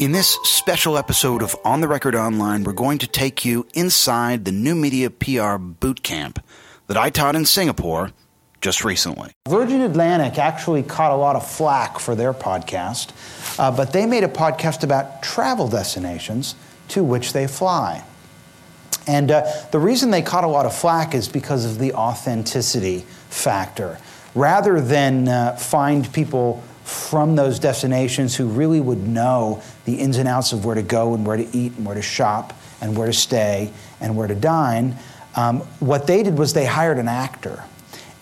In this special episode of On the Record Online, we're going to take you inside the new media PR boot camp that I taught in Singapore just recently. Virgin Atlantic actually caught a lot of flack for their podcast, uh, but they made a podcast about travel destinations to which they fly. And uh, the reason they caught a lot of flack is because of the authenticity factor. Rather than uh, find people from those destinations who really would know the ins and outs of where to go and where to eat and where to shop and where to stay and where to dine, um, what they did was they hired an actor.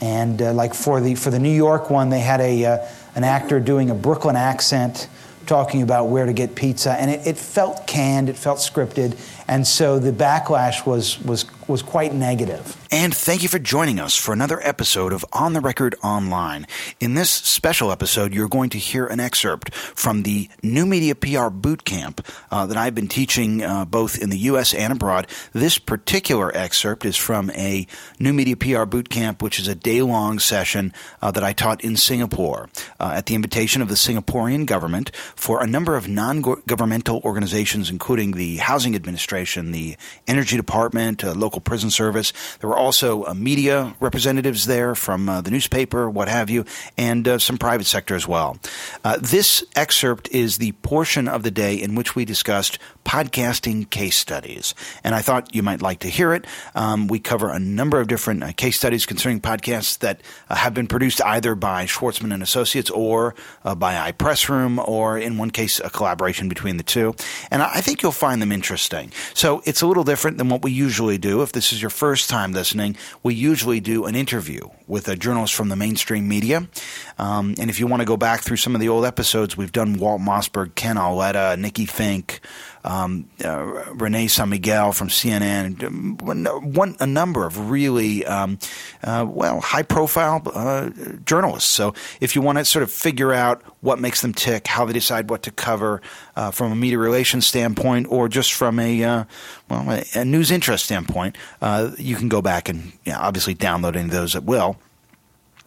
And uh, like for the, for the New York one, they had a, uh, an actor doing a Brooklyn accent talking about where to get pizza. And it, it felt canned, it felt scripted. And so the backlash was, was, was quite negative. And thank you for joining us for another episode of On the Record Online. In this special episode, you're going to hear an excerpt from the New Media PR Boot Camp uh, that I've been teaching uh, both in the U.S. and abroad. This particular excerpt is from a New Media PR Boot Camp, which is a day long session uh, that I taught in Singapore uh, at the invitation of the Singaporean government for a number of non governmental organizations, including the Housing Administration, the Energy Department, uh, local prison service. There were also uh, media representatives there from uh, the newspaper, what have you, and uh, some private sector as well. Uh, this excerpt is the portion of the day in which we discussed podcasting case studies, and I thought you might like to hear it. Um, we cover a number of different uh, case studies concerning podcasts that uh, have been produced either by Schwartzman and Associates or by iPressroom, or in one case, a collaboration between the two. And I think you'll find them interesting. So it's a little different than what we usually do. If this is your first time listening, we usually do an interview with a journalist from the mainstream media. Um, and if you want to go back through some of the old episodes, we've done Walt Mossberg, Ken Auletta, Nikki Finke, um, uh, Renay San Miguel from CNN, one, a number of really, um, uh, well, high profile uh, journalists. So if you want to sort of figure out what makes them tick, how they decide what to cover uh, from a media relations standpoint, or just from a, uh, well, a, a, news interest standpoint, uh, you can go back and you know, obviously download any of those at will.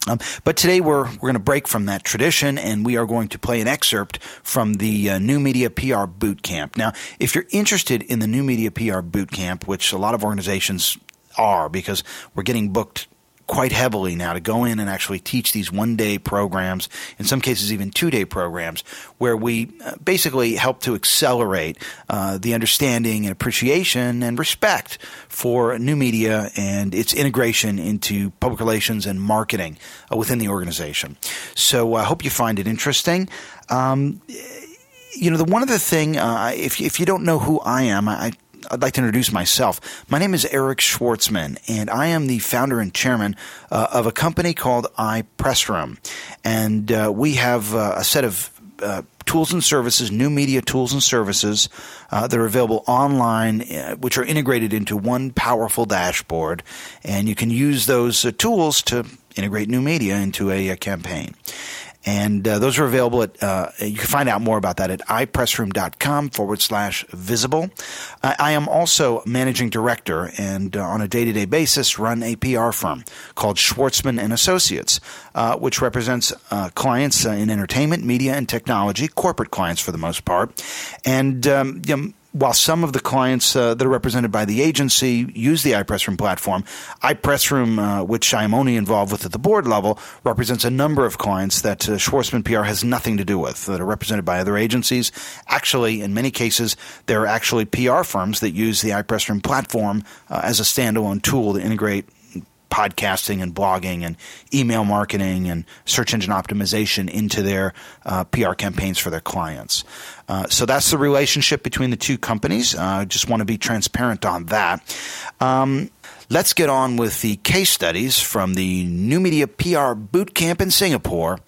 Um, but today we're we're going to break from that tradition, and we are going to play an excerpt from the uh, New Media PR Boot Camp. Now, if you're interested in the New Media PR Boot Camp, which a lot of organizations are, because we're getting booked quite heavily now to go in and actually teach these one day programs, in some cases even two day programs, where we uh, basically help to accelerate uh, the understanding and appreciation and respect for new media and its integration into public relations and marketing uh, within the organization. So I hope you find it interesting. Um, you know, the one other thing, uh, if if you don't know who I am, I I'd like to introduce myself. My name is Eric Schwartzman, and I am the founder and chairman uh, of a company called iPressroom. And uh, we have uh, a set of uh, tools and services, new media tools and services uh, that are available online, uh, which are integrated into one powerful dashboard. And you can use those tools to integrate new media into a, a campaign. And uh, those are available at, uh, you can find out more about that at ipressroom.com forward slash visible. I, I, am also managing director and uh, on a day to day basis run a PR firm called Schwartzman and Associates, uh, which represents uh, clients in entertainment, media, and technology, corporate clients for the most part. And um, you know, while some of the clients uh, that are represented by the agency use the iPressroom platform, iPressroom, uh, which I'm only involved with at the board level, represents a number of clients that uh, Schwartzman PR has nothing to do with that are represented by other agencies. Actually, in many cases, there are actually PR firms that use the iPressroom platform uh, as a standalone tool to integrate podcasting and blogging and email marketing and search engine optimization into their uh, PR campaigns for their clients. Uh, so that's the relationship between the two companies. I uh, just want to be transparent on that. Um, let's get on with the case studies from the New Media PR Boot Camp in Singapore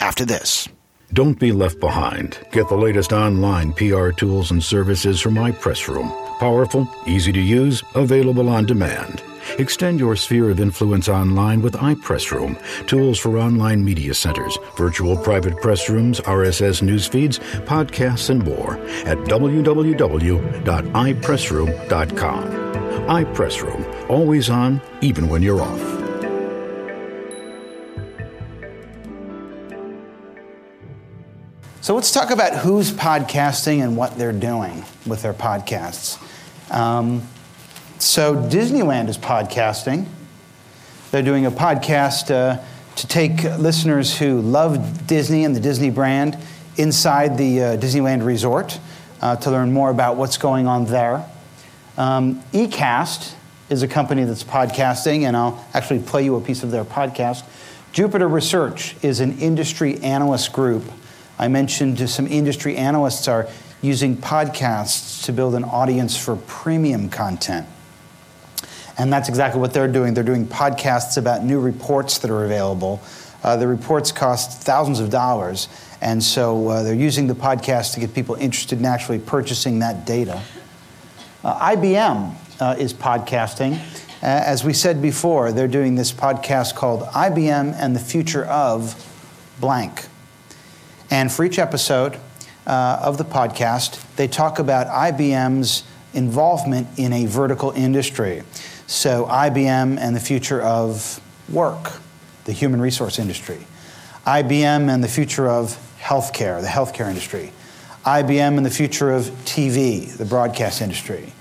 after this. Don't be left behind. Get the latest online PR tools and services from iPressroom. Powerful, easy to use, available on demand. Extend your sphere of influence online with iPressroom, tools for online media centers, virtual private press rooms, RSS news feeds, podcasts, and more at www.ipressroom.com. iPressroom, always on, even when you're off. So let's talk about who's podcasting and what they're doing with their podcasts. Um, so Disneyland is podcasting. They're doing a podcast uh, to take listeners who love Disney and the Disney brand inside the uh, Disneyland resort uh, to learn more about what's going on there. Um, eCast is a company that's podcasting, and I'll actually play you a piece of their podcast. Jupiter Research is an industry analyst group I mentioned some industry analysts are using podcasts to build an audience for premium content. And that's exactly what they're doing. They're doing podcasts about new reports that are available. Uh, the reports cost thousands of dollars, and so uh, they're using the podcast to get people interested in actually purchasing that data. Uh, IBM uh, is podcasting. Uh, as we said before, they're doing this podcast called IBM and the Future of Blank. And for each episode uh, of the podcast, they talk about IBM's involvement in a vertical industry. So, IBM and the future of work, the human resource industry. IBM and the future of healthcare, the healthcare industry. IBM and the future of TV, the broadcast industry.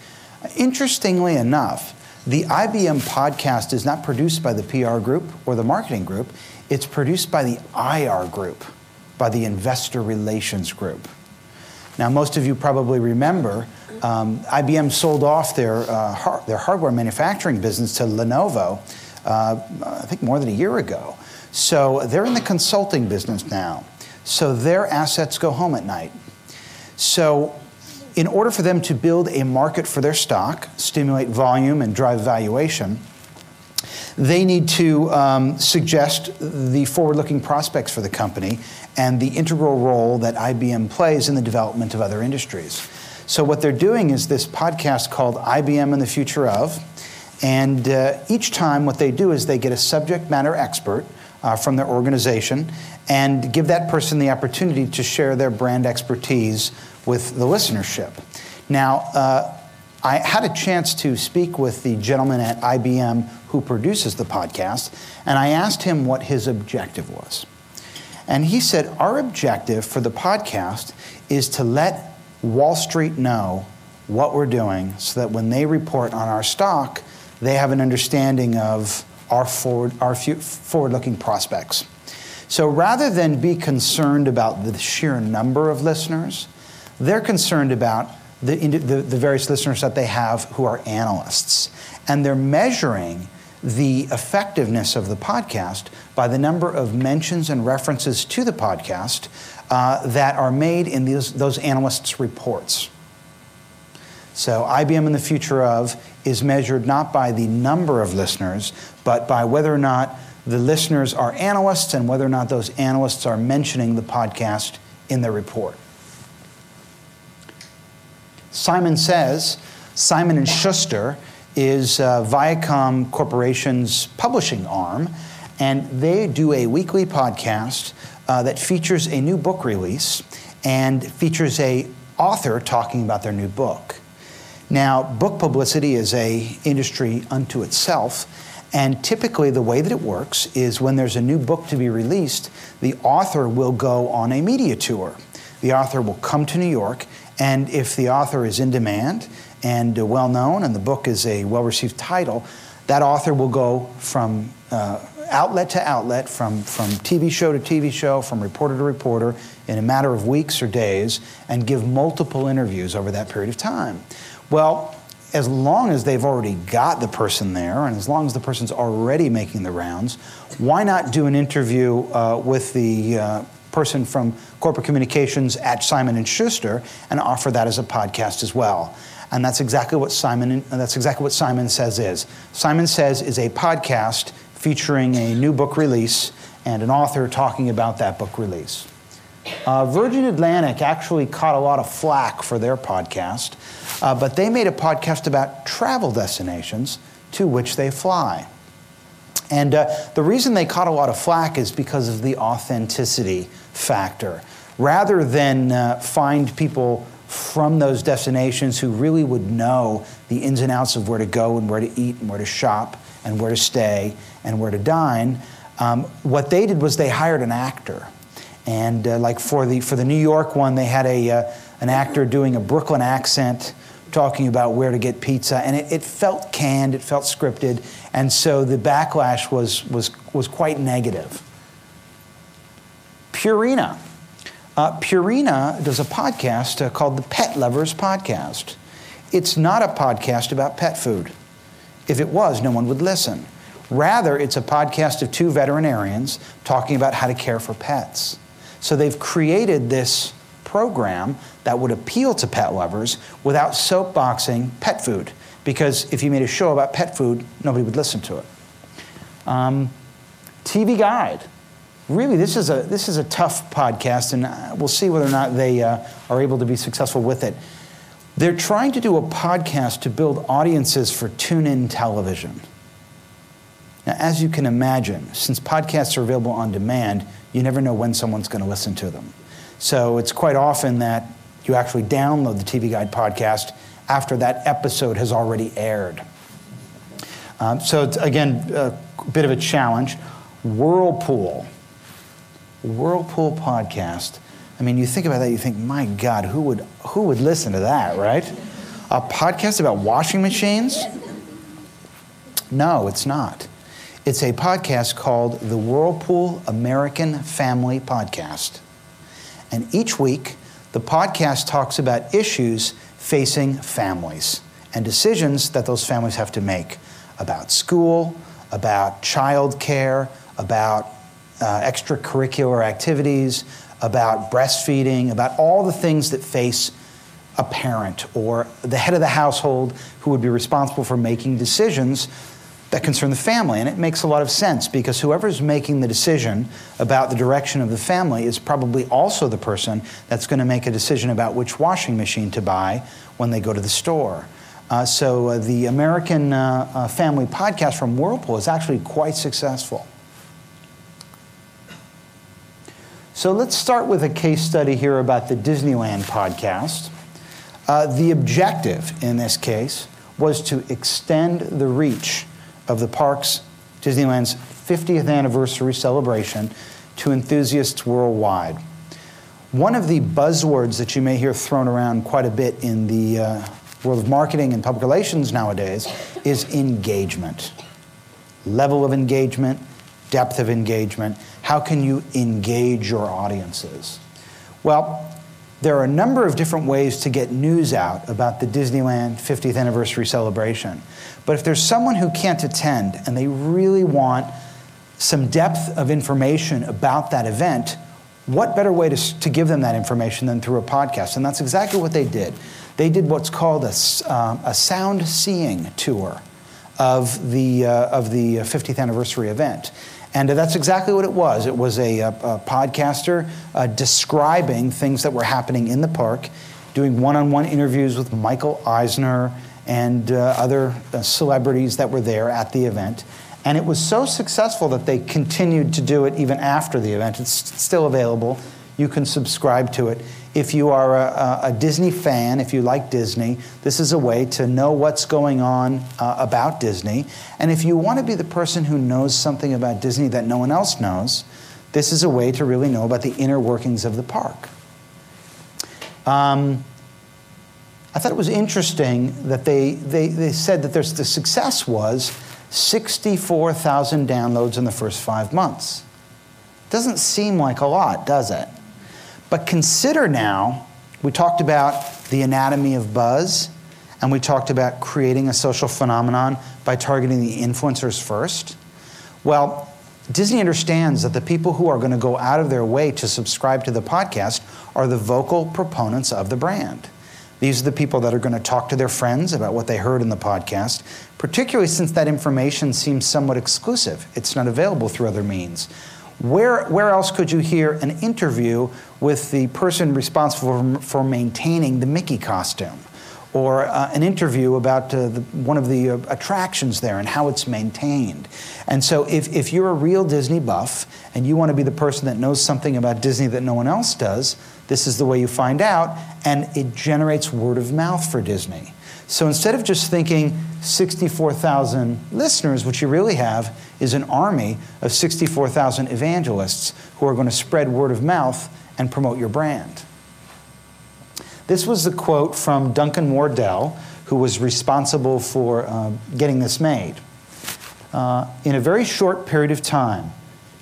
Interestingly enough, the IBM podcast is not produced by the PR group or the marketing group, it's produced by the IR group by the Investor Relations Group. Now, most of you probably remember um, IBM sold off their, uh, har- their hardware manufacturing business to Lenovo, uh, I think more than a year ago. So they're in the consulting business now. So their assets go home at night. So, in order for them to build a market for their stock, stimulate volume, and drive valuation, they need to um, suggest the forward looking prospects for the company and the integral role that IBM plays in the development of other industries. So, what they're doing is this podcast called IBM and the Future of. And uh, each time, what they do is they get a subject matter expert uh, from their organization and give that person the opportunity to share their brand expertise with the listenership. Now, uh, I had a chance to speak with the gentleman at IBM who produces the podcast, and I asked him what his objective was. And he said, Our objective for the podcast is to let Wall Street know what we're doing so that when they report on our stock, they have an understanding of our forward, our forward looking prospects. So rather than be concerned about the sheer number of listeners, they're concerned about the, the, the various listeners that they have who are analysts. And they're measuring the effectiveness of the podcast by the number of mentions and references to the podcast uh, that are made in these, those analysts' reports. So, IBM in the future of is measured not by the number of listeners, but by whether or not the listeners are analysts and whether or not those analysts are mentioning the podcast in their report. Simon says, Simon and Schuster is uh, Viacom Corporation's publishing arm, and they do a weekly podcast uh, that features a new book release and features a author talking about their new book. Now, book publicity is a industry unto itself, and typically the way that it works is when there's a new book to be released, the author will go on a media tour. The author will come to New York, and if the author is in demand and uh, well known, and the book is a well received title, that author will go from uh, outlet to outlet, from, from TV show to TV show, from reporter to reporter, in a matter of weeks or days, and give multiple interviews over that period of time. Well, as long as they've already got the person there, and as long as the person's already making the rounds, why not do an interview uh, with the uh, person from corporate communications at Simon Schuster and offer that as a podcast as well? And that's exactly what Simon, that's exactly what Simon Says is. Simon Says is a podcast featuring a new book release and an author talking about that book release. Uh, Virgin Atlantic actually caught a lot of flack for their podcast, uh, but they made a podcast about travel destinations to which they fly. And uh, the reason they caught a lot of flack is because of the authenticity factor. Rather than uh, find people from those destinations who really would know the ins and outs of where to go and where to eat and where to shop and where to stay and where to dine, um, what they did was they hired an actor. And uh, like for the, for the New York one, they had a, uh, an actor doing a Brooklyn accent talking about where to get pizza. And it, it felt canned, it felt scripted. And so the backlash was, was, was quite negative. Purina. Uh, Purina does a podcast uh, called the Pet Lovers Podcast. It's not a podcast about pet food. If it was, no one would listen. Rather, it's a podcast of two veterinarians talking about how to care for pets. So they've created this program that would appeal to pet lovers without soapboxing pet food. Because if you made a show about pet food, nobody would listen to it. Um, TV Guide. Really, this is, a, this is a tough podcast, and uh, we'll see whether or not they uh, are able to be successful with it. They're trying to do a podcast to build audiences for tune in television. Now, as you can imagine, since podcasts are available on demand, you never know when someone's going to listen to them. So it's quite often that you actually download the TV Guide podcast after that episode has already aired. Um, so, it's, again, a bit of a challenge. Whirlpool. Whirlpool podcast. I mean, you think about that, you think, my God, who would, who would listen to that, right? A podcast about washing machines? No, it's not. It's a podcast called the Whirlpool American Family Podcast. And each week, the podcast talks about issues facing families and decisions that those families have to make about school, about child care, about uh, extracurricular activities, about breastfeeding, about all the things that face a parent or the head of the household who would be responsible for making decisions that concern the family. And it makes a lot of sense because whoever's making the decision about the direction of the family is probably also the person that's going to make a decision about which washing machine to buy when they go to the store. Uh, so uh, the American uh, uh Family podcast from Whirlpool is actually quite successful. So let's start with a case study here about the Disneyland podcast. Uh, the objective in this case was to extend the reach of the park's, Disneyland's 50th anniversary celebration to enthusiasts worldwide. One of the buzzwords that you may hear thrown around quite a bit in the uh, world of marketing and public relations nowadays is engagement. Level of engagement, depth of engagement. How can you engage your audiences? Well, there are a number of different ways to get news out about the Disneyland 50th anniversary celebration. But if there's someone who can't attend and they really want some depth of information about that event, what better way to, to give them that information than through a podcast? And that's exactly what they did. They did what's called a, um, a sound seeing tour of the, uh, of the 50th anniversary event. And that's exactly what it was. It was a, a, a podcaster uh, describing things that were happening in the park, doing one on one interviews with Michael Eisner and uh, other uh, celebrities that were there at the event. And it was so successful that they continued to do it even after the event. It's still available. You can subscribe to it. If you are a, a, Disney fan, if you like Disney, this is a way to know what's going on uh, about Disney. And if you want to be the person who knows something about Disney that no one else knows, this is a way to really know about the inner workings of the park. Um, I thought it was interesting that they, they, they said that the success was 64,000 downloads in the first five months. Doesn't seem like a lot, does it? But consider now, we talked about the anatomy of buzz, and we talked about creating a social phenomenon by targeting the influencers first. Well, Disney understands that the people who are going to go out of their way to subscribe to the podcast are the vocal proponents of the brand. These are the people that are going to talk to their friends about what they heard in the podcast, particularly since that information seems somewhat exclusive. It's not available through other means. Where, where else could you hear an interview with the person responsible for, for maintaining the Mickey costume? Or uh, an interview about uh, the, one of the uh, attractions there and how it's maintained. And so, if, if you're a real Disney buff and you want to be the person that knows something about Disney that no one else does, this is the way you find out, and it generates word of mouth for Disney. So instead of just thinking 64,000 listeners, what you really have is an army of 64,000 evangelists who are going to spread word of mouth and promote your brand. This was the quote from Duncan Wardle, who was responsible for uh, getting this made. Uh, in a very short period of time,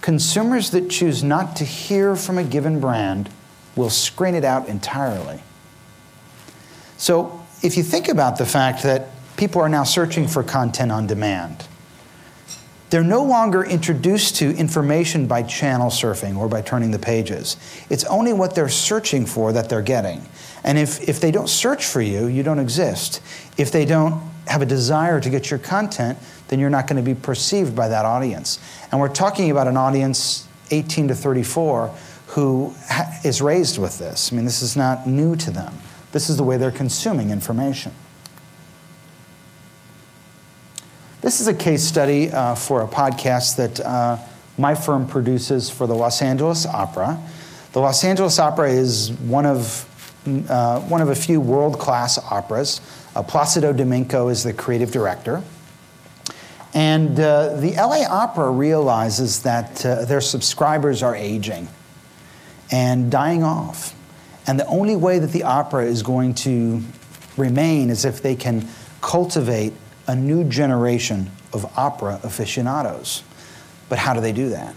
consumers that choose not to hear from a given brand will screen it out entirely. So if you think about the fact that people are now searching for content on demand, they're no longer introduced to information by channel surfing or by turning the pages. It's only what they're searching for that they're getting. And if, if they don't search for you, you don't exist. If they don't have a desire to get your content, then you're not going to be perceived by that audience. And we're talking about an audience 18 to 34 who is raised with this. I mean, this is not new to them. This is the way they're consuming information. This is a case study uh, for a podcast that uh, my firm produces for the Los Angeles Opera. The Los Angeles Opera is one of, uh, one of a few world class operas. Uh, Placido Domingo is the creative director. And uh, the LA Opera realizes that uh, their subscribers are aging and dying off. And the only way that the opera is going to remain is if they can cultivate a new generation of opera aficionados. But how do they do that?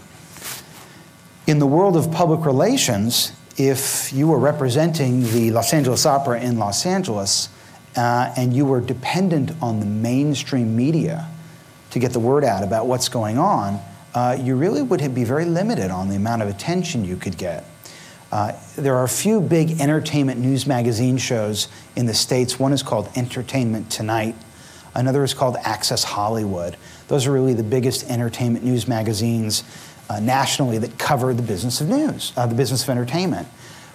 In the world of public relations, if you were representing the Los Angeles Opera in Los Angeles uh, and you were dependent on the mainstream media to get the word out about what's going on, uh, you really would be very limited on the amount of attention you could get. Uh, there are a few big entertainment news magazine shows in the States. One is called Entertainment Tonight, another is called Access Hollywood. Those are really the biggest entertainment news magazines uh, nationally that cover the business of news, uh, the business of entertainment.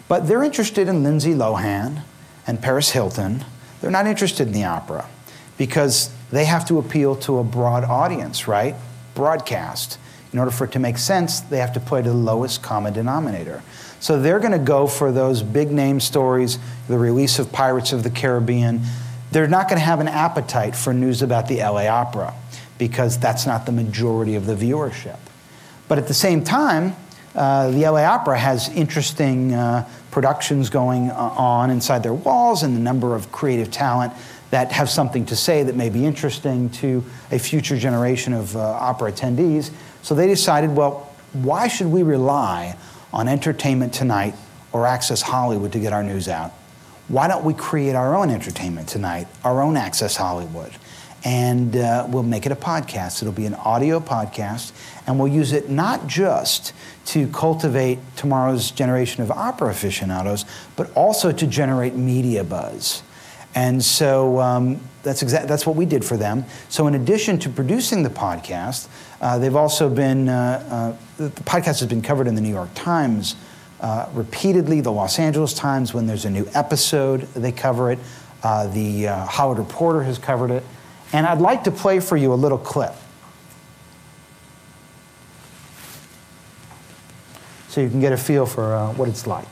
But they're interested in Lindsay Lohan and Paris Hilton. They're not interested in the opera because they have to appeal to a broad audience, right? Broadcast. In order for it to make sense, they have to play to the lowest common denominator. So they're going to go for those big name stories, the release of Pirates of the Caribbean. They're not going to have an appetite for news about the LA Opera because that's not the majority of the viewership. But at the same time, uh, the LA Opera has interesting uh, productions going uh, on inside their walls and the number of creative talent that have something to say that may be interesting to a future generation of uh, opera attendees. So they decided, well, why should we rely on Entertainment Tonight or Access Hollywood to get our news out. Why don't we create our own Entertainment Tonight, our own Access Hollywood? And uh, we'll make it a podcast. It'll be an audio podcast, and we'll use it not just to cultivate tomorrow's generation of opera aficionados, but also to generate media buzz. And so um, that's, exa- that's what we did for them. So, in addition to producing the podcast, uh, they've also been, uh, uh, the podcast has been covered in the New York Times uh, repeatedly, the Los Angeles Times, when there's a new episode, they cover it. Uh, the uh, Hollywood Reporter has covered it. And I'd like to play for you a little clip. So you can get a feel for what it's like.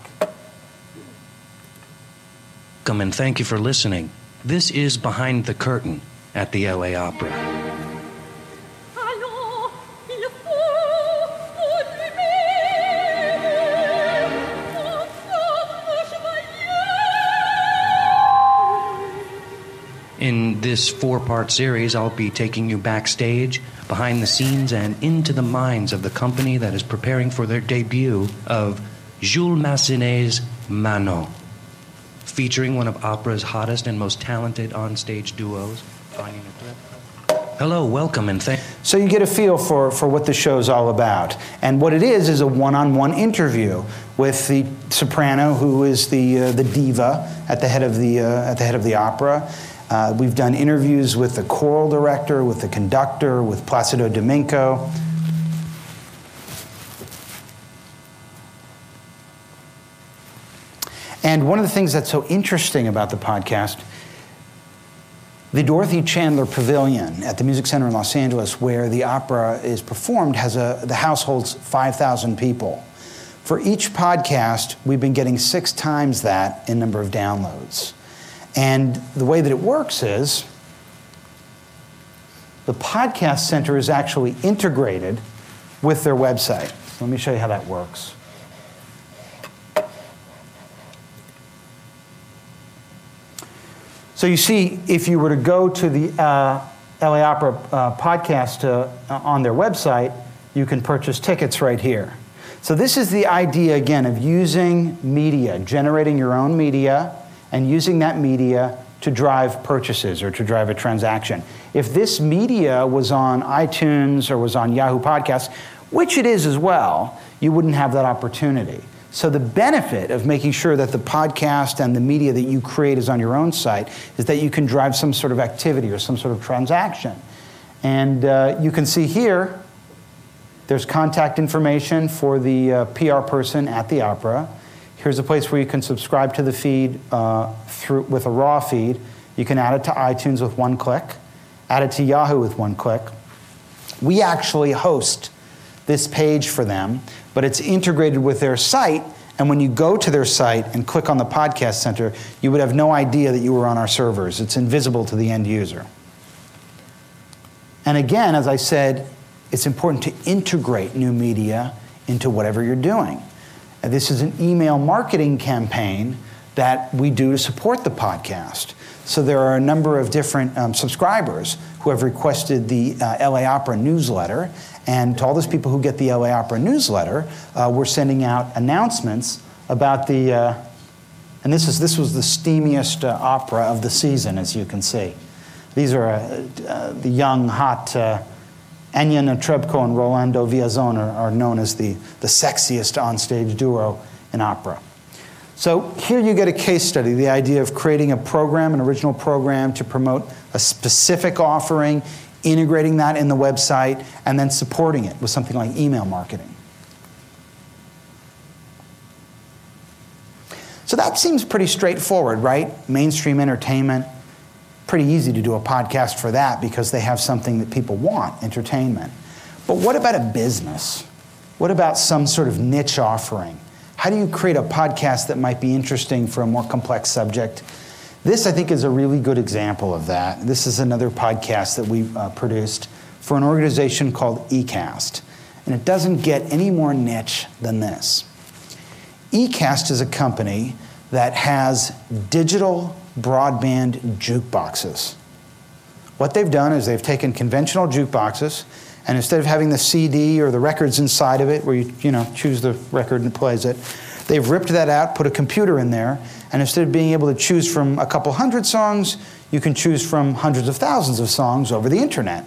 Come and thank you for listening. This is Behind the Curtain at the LA Opera. In this four part series, I'll be taking you backstage, behind the scenes, and into the minds of the company that is preparing for their debut of Jules Massenet's Manon, featuring one of opera's hottest and most talented onstage duos. Hello, welcome, and thank. So you get a feel for, for what the show's all about, and what it is is a one-on-one interview with the soprano, who is the uh, the diva at the head of the uh, at the head of the opera, uh, we've done interviews with the choral director, with the conductor, with Placido Domingo. And one of the things that's so interesting about the podcast, the Dorothy Chandler Pavilion at the Music Center in Los Angeles, where the opera is performed, has a, the house holds 5,000 people. For each podcast, we've been getting six times that in number of downloads. And the way that it works is the podcast center is actually integrated with their website. Let me show you how that works. So you see, if you were to go to the uh, LA Opera uh, podcast uh, on their website, you can purchase tickets right here. So this is the idea again of using media, generating your own media, and using that media to drive purchases or to drive a transaction. If this media was on iTunes or was on Yahoo Podcasts, which it is as well, you wouldn't have that opportunity. So, the benefit of making sure that the podcast and the media that you create is on your own site is that you can drive some sort of activity or some sort of transaction. And uh, you can see here, there's contact information for the uh, PR person at the opera. Here's a place where you can subscribe to the feed uh, through, with a raw feed. You can add it to iTunes with one click, add it to Yahoo with one click. We actually host this page for them, but it's integrated with their site. And when you go to their site and click on the podcast center, you would have no idea that you were on our servers. It's invisible to the end user. And again, as I said, it's important to integrate new media into whatever you're doing. This is an email marketing campaign that we do to support the podcast. So there are a number of different um, subscribers who have requested the uh, LA Opera newsletter, and to all those people who get the LA Opera newsletter, uh, we're sending out announcements about the, uh, and this, is, this was the steamiest uh, opera of the season, as you can see. These are uh, uh, the young, hot Anya Netrebko and Rolando Villazon are, are known as the, the sexiest onstage duo in opera. So here you get a case study, the idea of creating a program, an original program to promote a specific offering integrating that in the website, and then supporting it with something like email marketing. So that seems pretty straightforward, right? Mainstream entertainment, pretty easy to do a podcast for that because they have something that people want entertainment. But what about a business? What about some sort of niche offering? How do you create a podcast that might be interesting for a more complex subject? This, I think, is a really good example of that. This is another podcast that we uh, produced for an organization called eCast. And it doesn't get any more niche than this. eCast is a company that has digital broadband jukeboxes. What they've done is they've taken conventional jukeboxes, and instead of having the CD or the records inside of it, where you, you know, choose the record and it plays it, they've ripped that out, put a computer in there, and instead of being able to choose from a couple hundred songs, you can choose from hundreds of thousands of songs over the internet.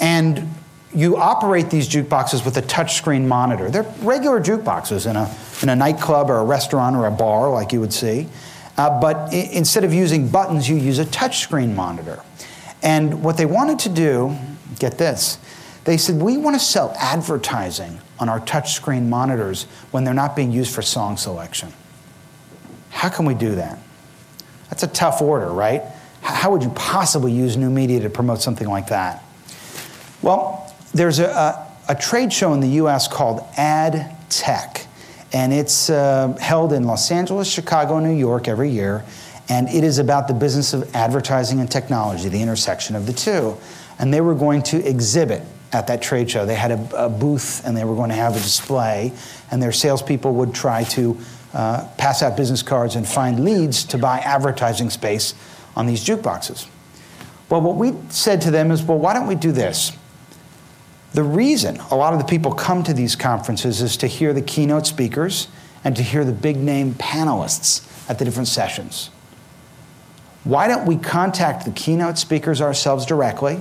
And you operate these jukeboxes with a touchscreen monitor. They're regular jukeboxes in a, in a nightclub or a restaurant or a bar, like you would see. Uh, but I- instead of using buttons, you use a touchscreen monitor. And what they wanted to do, get this, they said, we want to sell advertising on our touchscreen monitors when they're not being used for song selection. How can we do that? That's a tough order, right? How would you possibly use new media to promote something like that? Well, there's a, a, a trade show in the US called Ad Tech, and it's uh, held in Los Angeles, Chicago, New York every year. And it is about the business of advertising and technology, the intersection of the two. And they were going to exhibit at that trade show. They had a, a booth and they were going to have a display, and their salespeople would try to uh, pass out business cards and find leads to buy advertising space on these jukeboxes. Well, what we said to them is, well, why don't we do this? The reason a lot of the people come to these conferences is to hear the keynote speakers and to hear the big name panelists at the different sessions. Why don't we contact the keynote speakers ourselves directly?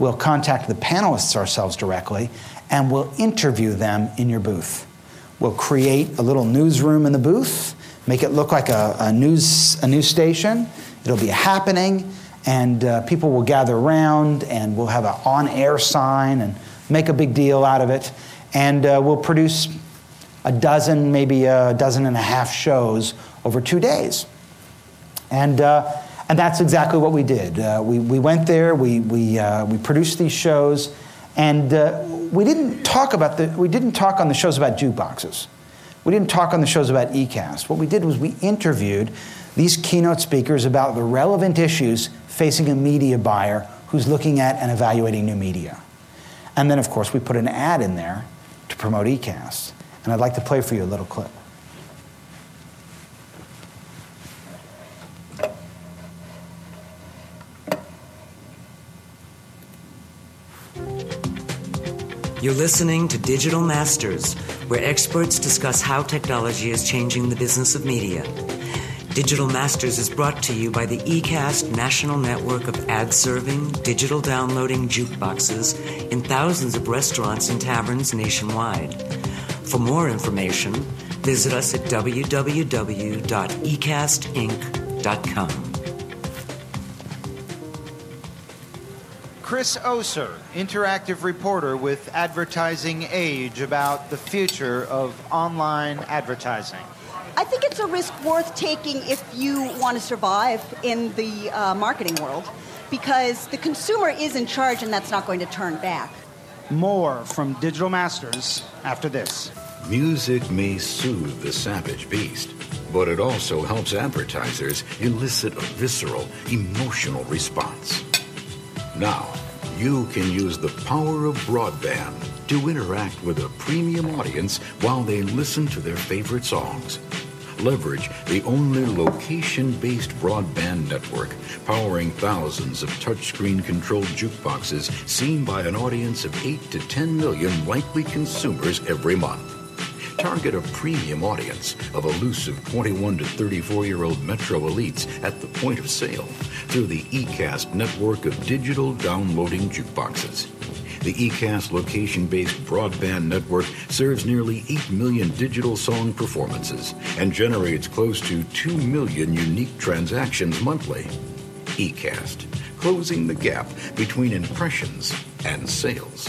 We'll contact the panelists ourselves directly, and we'll interview them in your booth. We'll create a little newsroom in the booth, make it look like a, a news, a news station. It'll be a happening, and uh, people will gather around, and we'll have an on air sign and make a big deal out of it. And uh, we'll produce a dozen, maybe a dozen and a half shows over two days. And, uh, and that's exactly what we did. Uh, we, we went there, we, we, uh, we produced these shows, and uh, we didn't talk about the, we didn't talk on the shows about jukeboxes. We didn't talk on the shows about eCast. What we did was we interviewed these keynote speakers about the relevant issues facing a media buyer who's looking at and evaluating new media. And then, of course, we put an ad in there to promote eCast. And I'd like to play for you a little clip. You're listening to Digital Masters, where experts discuss how technology is changing the business of media. Digital Masters is brought to you by the eCast national network of ad serving, digital downloading jukeboxes in thousands of restaurants and taverns nationwide. For more information, visit us at www.ecastinc.com. Kris Oser, interactive reporter with Advertising Age, about the future of online advertising. I think it's a risk worth taking if you want to survive in the uh, marketing world because the consumer is in charge and that's not going to turn back. More from Digital Masters after this. Music may soothe the savage beast, but it also helps advertisers elicit a visceral, emotional response. Now, you can use the power of broadband to interact with a premium audience while they listen to their favorite songs leverage the only location based broadband network powering thousands of touchscreen controlled jukeboxes seen by an audience of 8 to 10 million likely consumers every month. Target a premium audience of elusive 21 to 34 year old metro elites at the point of sale through the eCast network of digital downloading jukeboxes. The eCast location based broadband network serves nearly 8 million digital song performances and generates close to 2 million unique transactions monthly. eCast, closing the gap between impressions and sales.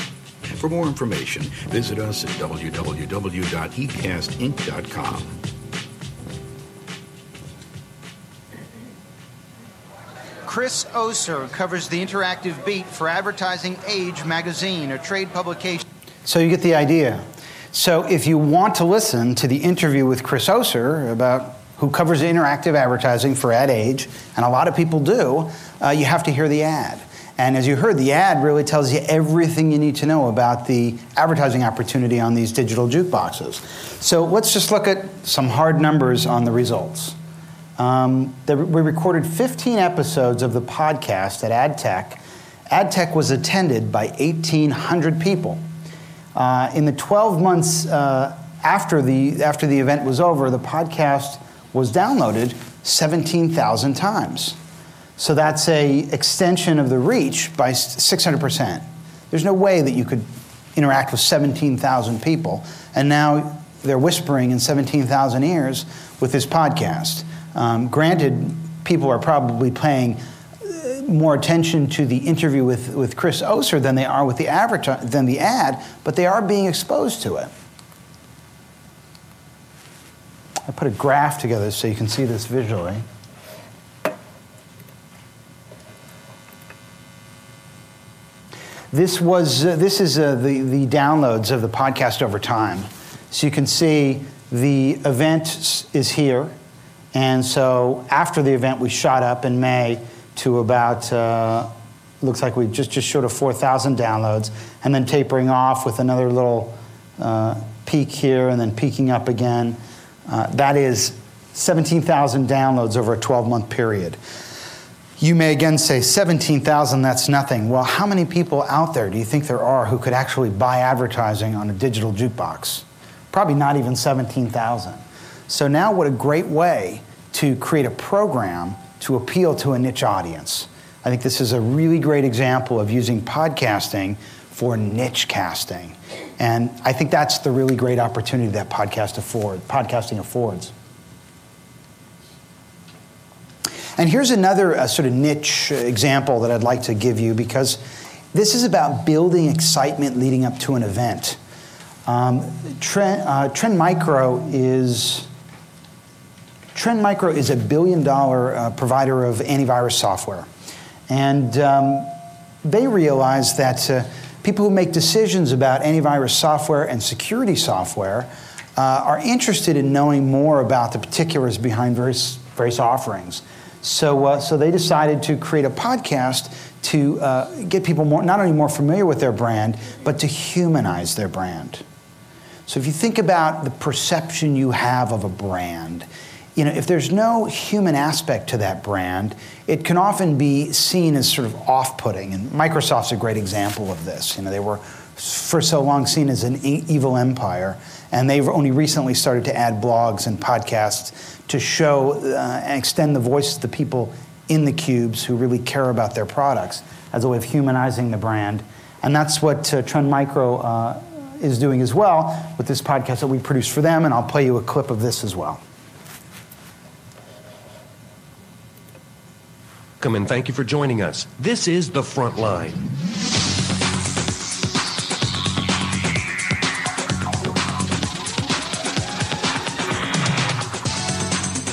For more information, visit us at www.ecastinc.com. Kris Oser covers the interactive beat for Advertising Age magazine, a trade publication. So you get the idea. So if you want to listen to the interview with Kris Oser about who covers interactive advertising for Ad Age, and a lot of people do, uh, you have to hear the ad. And as you heard, the ad really tells you everything you need to know about the advertising opportunity on these digital jukeboxes. So let's just look at some hard numbers on the results. Um, the, we recorded 15 episodes of the podcast at AdTech. AdTech was attended by 1,800 people. Uh, in the 12 months uh, after, the, after the event was over, the podcast was downloaded 17,000 times. So that's a extension of the reach by 600%. There's no way that you could interact with 17,000 people. And now they're whispering in 17,000 ears with this podcast. Um, granted, people are probably paying uh, more attention to the interview with, with Kris Oser than they are with the adverti- than the ad, but they are being exposed to it. I put a graph together so you can see this visually. This was uh, this is uh, the the downloads of the podcast over time, so you can see the event is here. And so after the event, we shot up in May to about, uh, looks like we just, just showed a 4,000 downloads, and then tapering off with another little uh, peak here and then peaking up again. Uh, that is 17,000 downloads over a 12 month period. You may again say 17,000, that's nothing. Well, how many people out there do you think there are who could actually buy advertising on a digital jukebox? Probably not even 17,000. So now, what a great way to create a program to appeal to a niche audience. I think this is a really great example of using podcasting for niche casting. And I think that's the really great opportunity that podcast afford, podcasting affords. And here's another uh, sort of niche example that I'd like to give you because this is about building excitement leading up to an event. Um, Trend, uh, Trend Micro is Trend Micro is a billion dollar uh, provider of antivirus software. And um, they realize that uh, people who make decisions about antivirus software and security software uh, are interested in knowing more about the particulars behind various, various offerings. So, uh, so they decided to create a podcast to uh, get people more, not only more familiar with their brand, but to humanize their brand. So if you think about the perception you have of a brand, you know, if there's no human aspect to that brand, it can often be seen as sort of off-putting. And Microsoft's a great example of this. You know, they were for so long seen as an evil empire, and they've only recently started to add blogs and podcasts to show uh, and extend the voices of the people in the cubes who really care about their products as a way of humanizing the brand. And that's what uh, Trend Micro uh, is doing as well with this podcast that we produce for them, and I'll play you a clip of this as well. Welcome and thank you for joining us. This is The Front Line.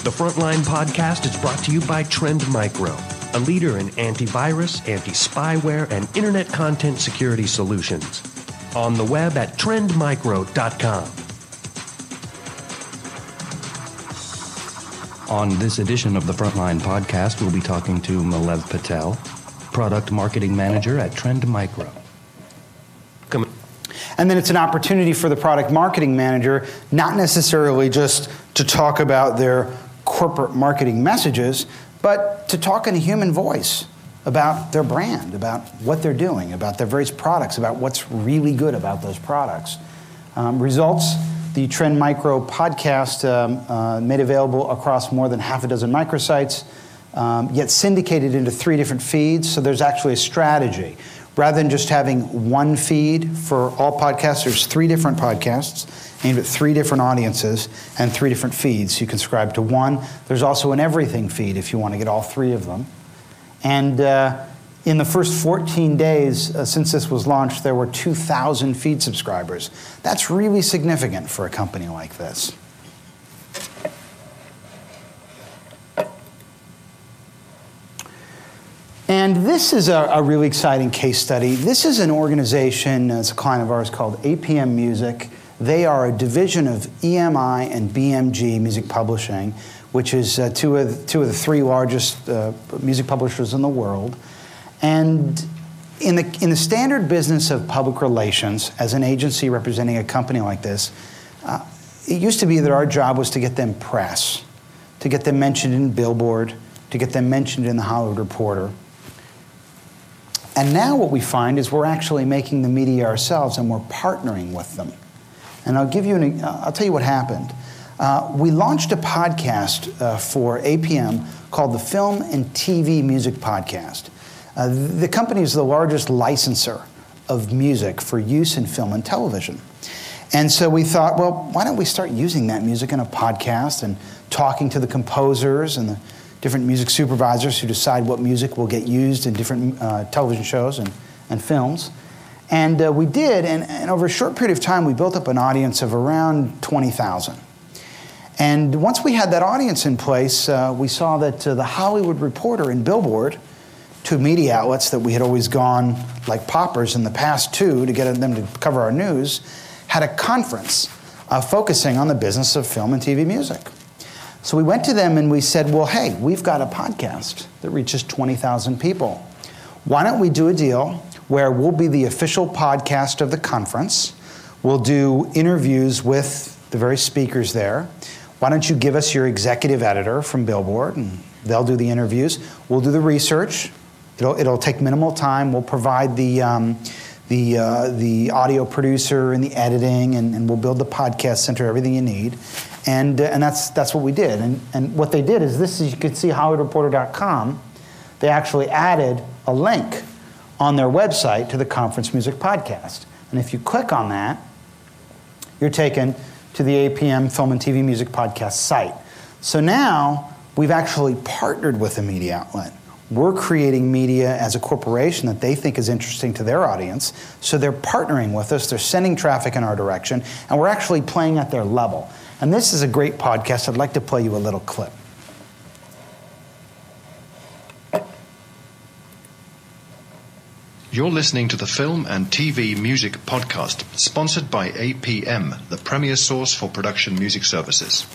The Frontline podcast is brought to you by Trend Micro, a leader in antivirus, anti spyware, and internet content security solutions. On the web at trendmicro.com. On this edition of the Frontline podcast, we'll be talking to Malev Patel, Product Marketing Manager at Trend Micro. Come And then it's an opportunity for the product marketing manager, not necessarily just to talk about their corporate marketing messages, but to talk in a human voice about their brand, about what they're doing, about their various products, about what's really good about those products. Um, results the Trend Micro podcast um, uh, made available across more than half a dozen microsites, um, yet syndicated into three different feeds. So there's actually a strategy. Rather than just having one feed for all podcasts, there's three different podcasts aimed at three different audiences and three different feeds. You can subscribe to one. There's also an everything feed if you want to get all three of them. And uh, in the first 14 days uh, since this was launched, there were 2,000 feed subscribers. That's really significant for a company like this. And this is a, a, really exciting case study. This is an organization, it's a client of ours called APM Music. They are a division of EMI and BMG Music Publishing, which is uh, two, of, two of the three largest uh, music publishers in the world. And in the, in the standard business of public relations, as an agency representing a company like this, uh, it used to be that our job was to get them press, to get them mentioned in Billboard, to get them mentioned in the Hollywood Reporter. And now what we find is we're actually making the media ourselves and we're partnering with them. And I'll give you an, I'll tell you what happened. Uh, we launched a podcast uh, for APM called the Film and TV Music Podcast. Uh, the company is the largest licensor of music for use in film and television. And so we thought, well, why don't we start using that music in a podcast and talking to the composers and the different music supervisors who decide what music will get used in different uh, television shows and, and films. And uh, we did, and, and, over a short period of time, we built up an audience of around 20,000. And once we had that audience in place, uh, we saw that uh, the Hollywood Reporter and Billboard two media outlets that we had always gone like paupers in the past to to get them to cover our news had a conference uh, focusing on the business of film and TV music. So we went to them and we said, well, hey, we've got a podcast that reaches 20,000 people. Why don't we do a deal where we'll be the official podcast of the conference? We'll do interviews with the various speakers there. Why don't you give us your executive editor from Billboard and they'll do the interviews. We'll do the research. It'll, it'll take minimal time. We'll provide the, um, the, uh, the audio producer and the editing, and, and, we'll build the podcast center, everything you need. And, uh, and that's, that's what we did. And, and what they did is this, is, you could see HollywoodReporter.com, they actually added a link on their website to the Conference Music Podcast. And if you click on that, you're taken to the APM Film and TV Music Podcast site. So now we've actually partnered with a media outlet We're creating media as a corporation that they think is interesting to their audience. So they're partnering with us, they're sending traffic in our direction, and we're actually playing at their level. And this is a great podcast. I'd like to play you a little clip. You're listening to the Film and TV Music Podcast, sponsored by APM, the premier source for production music services.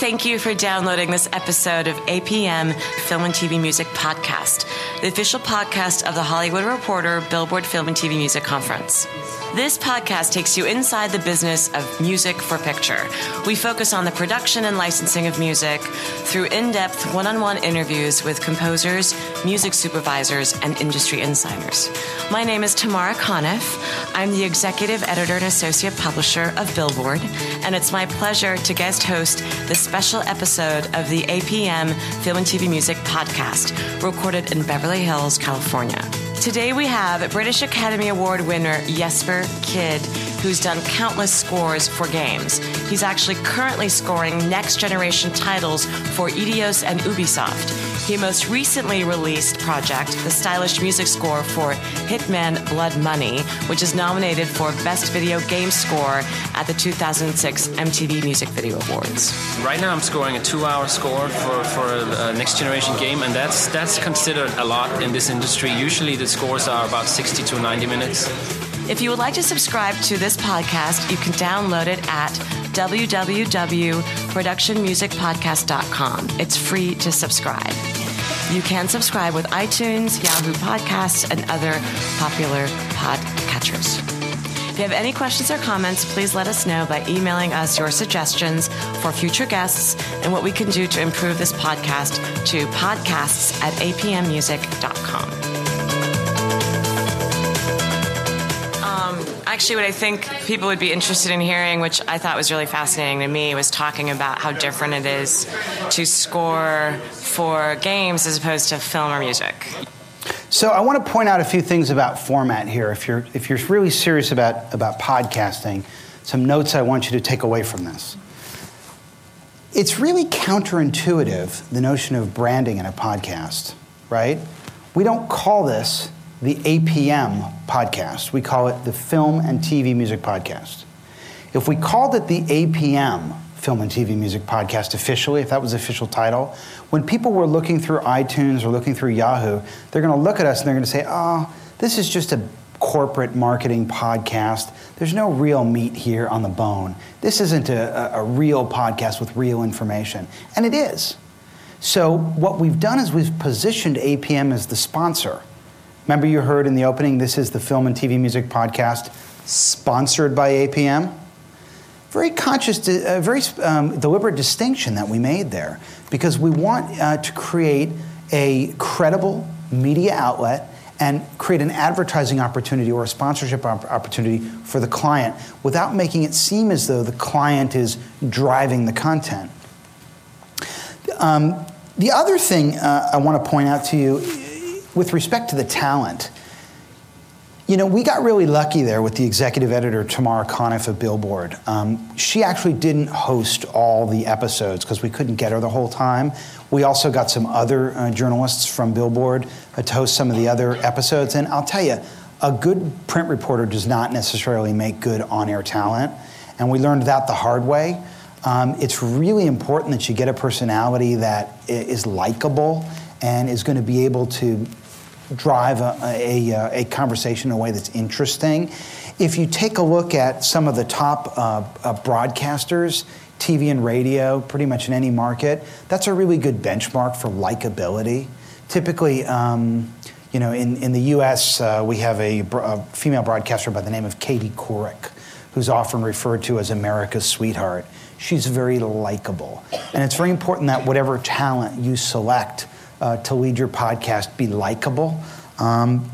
Thank you for downloading this episode of APM Film and TV Music Podcast, the official podcast of the Hollywood Reporter Billboard Film and TV Music Conference. This podcast takes you inside the business of music for picture. We focus on the production and licensing of music through in depth one on one interviews with composers, music supervisors, and industry insiders. My name is Tamara Conniff. I'm the executive editor and associate publisher of Billboard, and it's my pleasure to guest host this special episode of the APM Film and TV Music Podcast, recorded in Beverly Hills, California. Today we have British Academy Award winner Jesper Kyd, who's done countless scores for games. He's actually currently scoring next generation titles for Eidos and Ubisoft. He most recently released Project, the stylish music score for Hitman Blood Money, which is nominated for Best Video Game Score at the 2006 MTV Music Video Awards. Right now, I'm scoring a two-hour score for, for a, next generation game, and that's that's considered a lot in this industry. Usually, the scores are about 60 to 90 minutes. If you would like to subscribe to this podcast, you can download it at www.productionmusicpodcast.com. It's free to subscribe. You can subscribe with iTunes, Yahoo Podcasts, and other popular podcatchers. If you have any questions or comments, please let us know by emailing us your suggestions for future guests and what we can do to improve this podcast to podcasts at apmmusic.com. actually what I think people would be interested in hearing, which I thought was really fascinating to me, was talking about how different it is to score for games as opposed to film or music. So I want to point out a few things about format here. If you're if you're really serious about about podcasting, some notes I want you to take away from this. It's really counterintuitive the notion of branding in a podcast, right? We don't call this the APM podcast. We call it the Film and TV Music Podcast. If we called it the APM Film and TV Music Podcast officially, if that was the official title, when people were looking through iTunes or looking through Yahoo, they're going to look at us and they're going to say, oh, this is just a corporate marketing podcast. There's no real meat here on the bone. This isn't a, a, real podcast with real information. And it is. So, what we've done is we've positioned APM as the sponsor. Remember, you heard in the opening, this is the Film and TV Music Podcast sponsored by APM? Very conscious, uh, very um, deliberate distinction that we made there because we want uh, to create a credible media outlet and create an advertising opportunity or a sponsorship opportunity for the client without making it seem as though the client is driving the content. Um, the other thing uh, I want to point out to you with respect to the talent, you know, we got really lucky there with the executive editor, Tamara Conniff of Billboard. Um, she actually didn't host all the episodes because we couldn't get her the whole time. We also got some other uh, journalists from Billboard uh, to host some of the other episodes. And I'll tell you, a good print reporter does not necessarily make good on air talent. And we learned that the hard way. Um, it's really important that you get a personality that is likable and is going to be able to drive a, a, a, conversation in a way that's interesting. If you take a look at some of the top uh, uh, broadcasters, TV and radio, pretty much in any market, that's a really good benchmark for likability. Typically, um, you know, in, in the US, uh, we have a, a, female broadcaster by the name of Katie Couric, who's often referred to as America's sweetheart. She's very likable. And it's very important that whatever talent you select uh, to lead your podcast be likable. Um,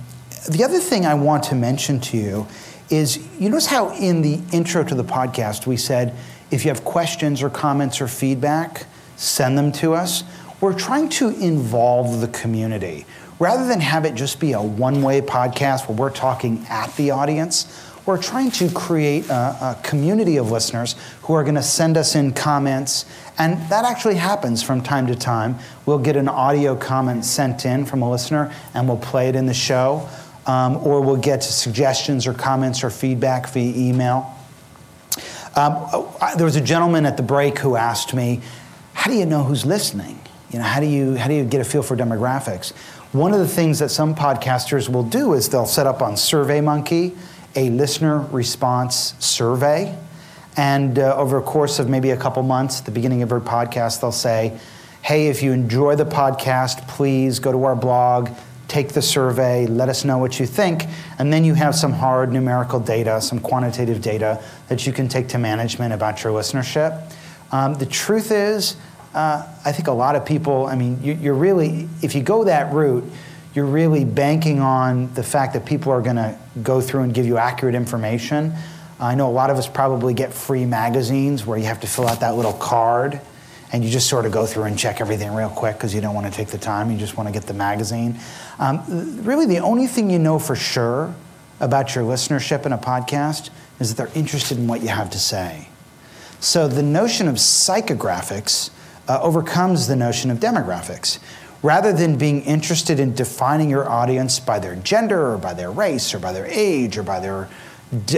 the other thing I want to mention to you is you notice how in the intro to the podcast we said if you have questions or comments or feedback, send them to us. We're trying to involve the community. Rather than have it just be a one way podcast where we're talking at the audience, we're trying to create a, a community of listeners who are going to send us in comments. And that actually happens from time to time. We'll get an audio comment sent in from a listener and we'll play it in the show. Um, or we'll get suggestions or comments or feedback via email. Um, there was a gentleman at the break who asked me, "How do you know who's listening? You know, how do you how do you get a feel for demographics?" One of the things that some podcasters will do is they'll set up on SurveyMonkey a listener response survey, and uh, over a course of maybe a couple months, the beginning of every podcast, they'll say, "Hey, if you enjoy the podcast, please go to our blog." take the survey, let us know what you think, and then you have some hard numerical data, some quantitative data that you can take to management about your listenership. Um, the truth is, uh, I think a lot of people, I mean, you, you're really, if you go that route, you're really banking on the fact that people are going to go through and give you accurate information. I know a lot of us probably get free magazines where you have to fill out that little card and you just sort of go through and check everything real quick because you don't want to take the time. You just want to get the magazine. Um, really, the only thing you know for sure about your listenership in a podcast is that they're interested in what you have to say. So the notion of psychographics uh, overcomes the notion of demographics. Rather than being interested in defining your audience by their gender or by their race or by their age or by their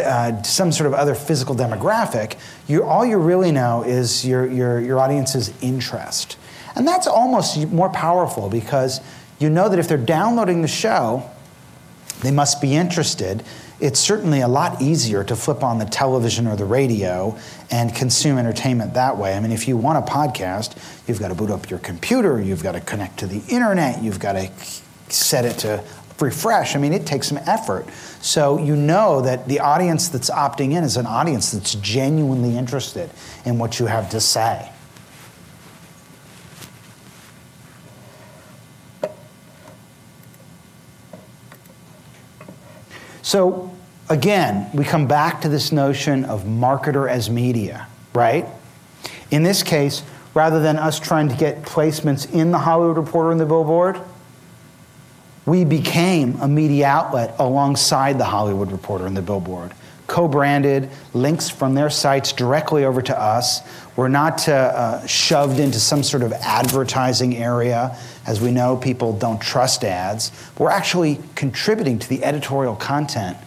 uh, some sort of other physical demographic, you, all you really know is your, your, your audience's interest. And that's almost more powerful because you know that if they're downloading the show, they must be interested. It's certainly a lot easier to flip on the television or the radio and consume entertainment that way. I mean, if you want a podcast, you've got to boot up your computer, you've got to connect to the internet, you've got to set it to refresh. I mean, it takes some effort. So you know that the audience that's opting in is an audience that's genuinely interested in what you have to say. So again, we come back to this notion of marketer as media, right? In this case, rather than us trying to get placements in the Hollywood Reporter and the Billboard, we became a media outlet alongside the Hollywood Reporter and the Billboard. Co branded, links from their sites directly over to us. We're not uh, uh, shoved into some sort of advertising area. As we know, people don't trust ads. We're actually contributing to the editorial content.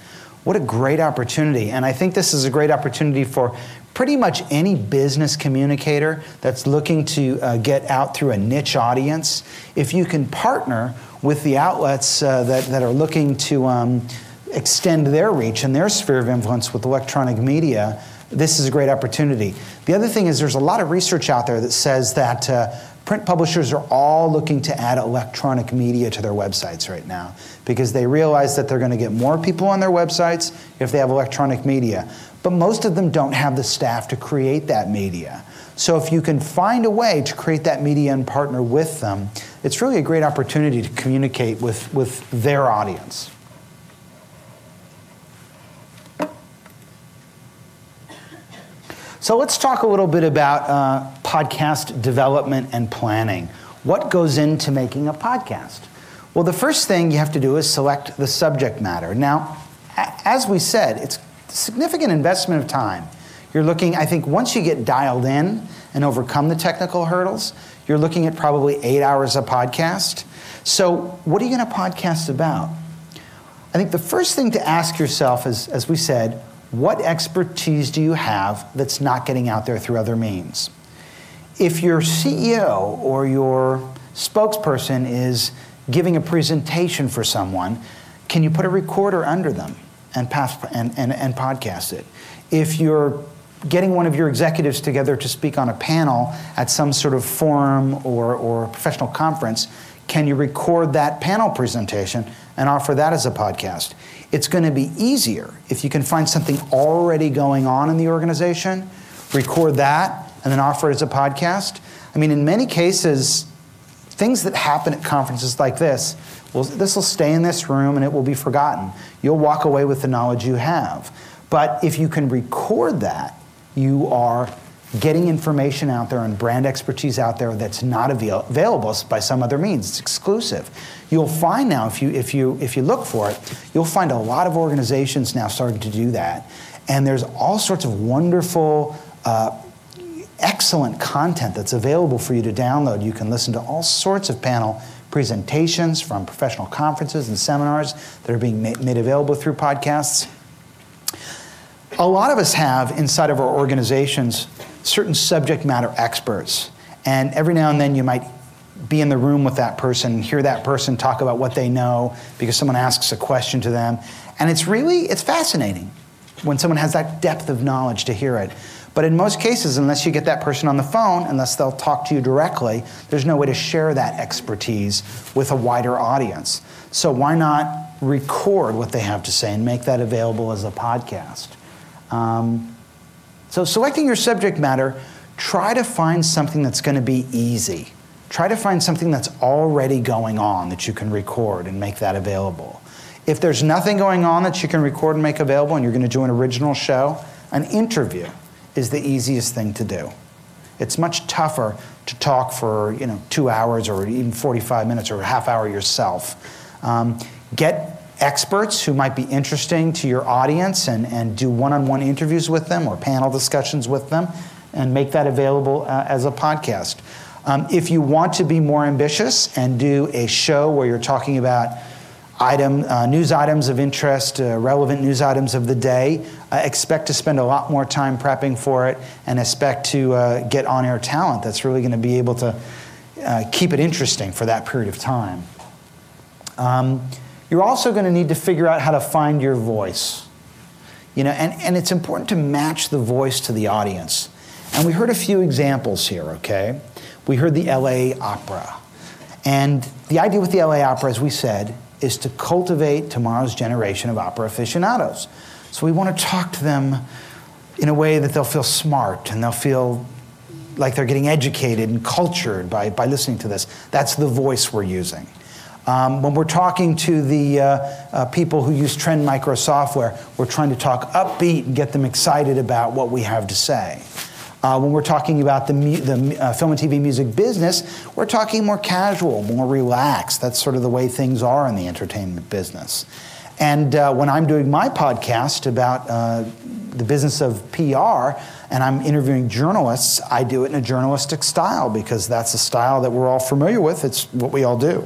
What a great opportunity. And I think this is a great opportunity for pretty much any business communicator that's looking to uh, get out through a niche audience. If you can partner with the outlets uh, that, that are looking to um, extend their reach and their sphere of influence with electronic media, this is a great opportunity. The other thing is there's a lot of research out there that says that uh, print publishers are all looking to add electronic media to their websites right now because they realize that they're going to get more people on their websites if they have electronic media. But most of them don't have the staff to create that media. So if you can find a way to create that media and partner with them, it's really a great opportunity to communicate with, with their audience. So let's talk a little bit about uh, podcast development and planning. What goes into making a podcast? Well, the first thing you have to do is select the subject matter. Now, as we said, it's a significant investment of time. You're looking, I think, once you get dialed in and overcome the technical hurdles, you're looking at probably eight hours a podcast. So, what are you going to podcast about? I think the first thing to ask yourself is, as we said, what expertise do you have that's not getting out there through other means? If your CEO or your spokesperson is giving a presentation for someone, can you put a recorder under them and, pass, and, and, and podcast it? If you're getting one of your executives together to speak on a panel at some sort of forum or, or professional conference, can you record that panel presentation and offer that as a podcast? It's going to be easier if you can find something already going on in the organization, record that, and then offer it as a podcast. I mean, in many cases, things that happen at conferences like this, well, this will stay in this room and it will be forgotten. You'll walk away with the knowledge you have. But if you can record that you are getting information out there and brand expertise out there that's not avail- available by some other means. It's exclusive. You'll find now, if you, if, you, if you look for it, you'll find a lot of organizations now starting to do that. And there's all sorts of wonderful, uh, excellent content that's available for you to download. You can listen to all sorts of panel presentations from professional conferences and seminars that are being made available through podcasts. A lot of us have inside of our organizations certain subject matter experts. And every now and then you might be in the room with that person, hear that person talk about what they know because someone asks a question to them. And it's really, it's fascinating when someone has that depth of knowledge to hear it. But in most cases, unless you get that person on the phone, unless they'll talk to you directly, there's no way to share that expertise with a wider audience. So why not record what they have to say and make that available as a podcast? Um, so, selecting your subject matter, try to find something that's going to be easy. Try to find something that's already going on that you can record and make that available. If there's nothing going on that you can record and make available and you're going to do an original show, an interview is the easiest thing to do. It's much tougher to talk for you know two hours or even 45 minutes or a half hour yourself. Um, get experts who might be interesting to your audience and, and do one on one interviews with them or panel discussions with them and make that available uh, as a podcast. Um, if you want to be more ambitious and do a show where you're talking about item, uh, news items of interest, uh, relevant news items of the day, uh, expect to spend a lot more time prepping for it and expect to uh, get on air talent that's really going to be able to uh, keep it interesting for that period of time. Um, you're also going to need to figure out how to find your voice. You know, and, and it's important to match the voice to the audience. And we heard a few examples here, okay? We heard the LA Opera. And the idea with the LA Opera, as we said, is to cultivate tomorrow's generation of opera aficionados. So we want to talk to them in a way that they'll feel smart and they'll feel like they're getting educated and cultured by, by listening to this. That's the voice we're using. Um, when we're talking to the uh, uh, people who use Trend Micro software, we're trying to talk upbeat and get them excited about what we have to say. Uh, when we're talking about the, mu- the uh, film and TV music business, we're talking more casual, more relaxed. That's sort of the way things are in the entertainment business. And uh, when I'm doing my podcast about uh, the business of PR and I'm interviewing journalists, I do it in a journalistic style because that's a style that we're all familiar with. It's what we all do.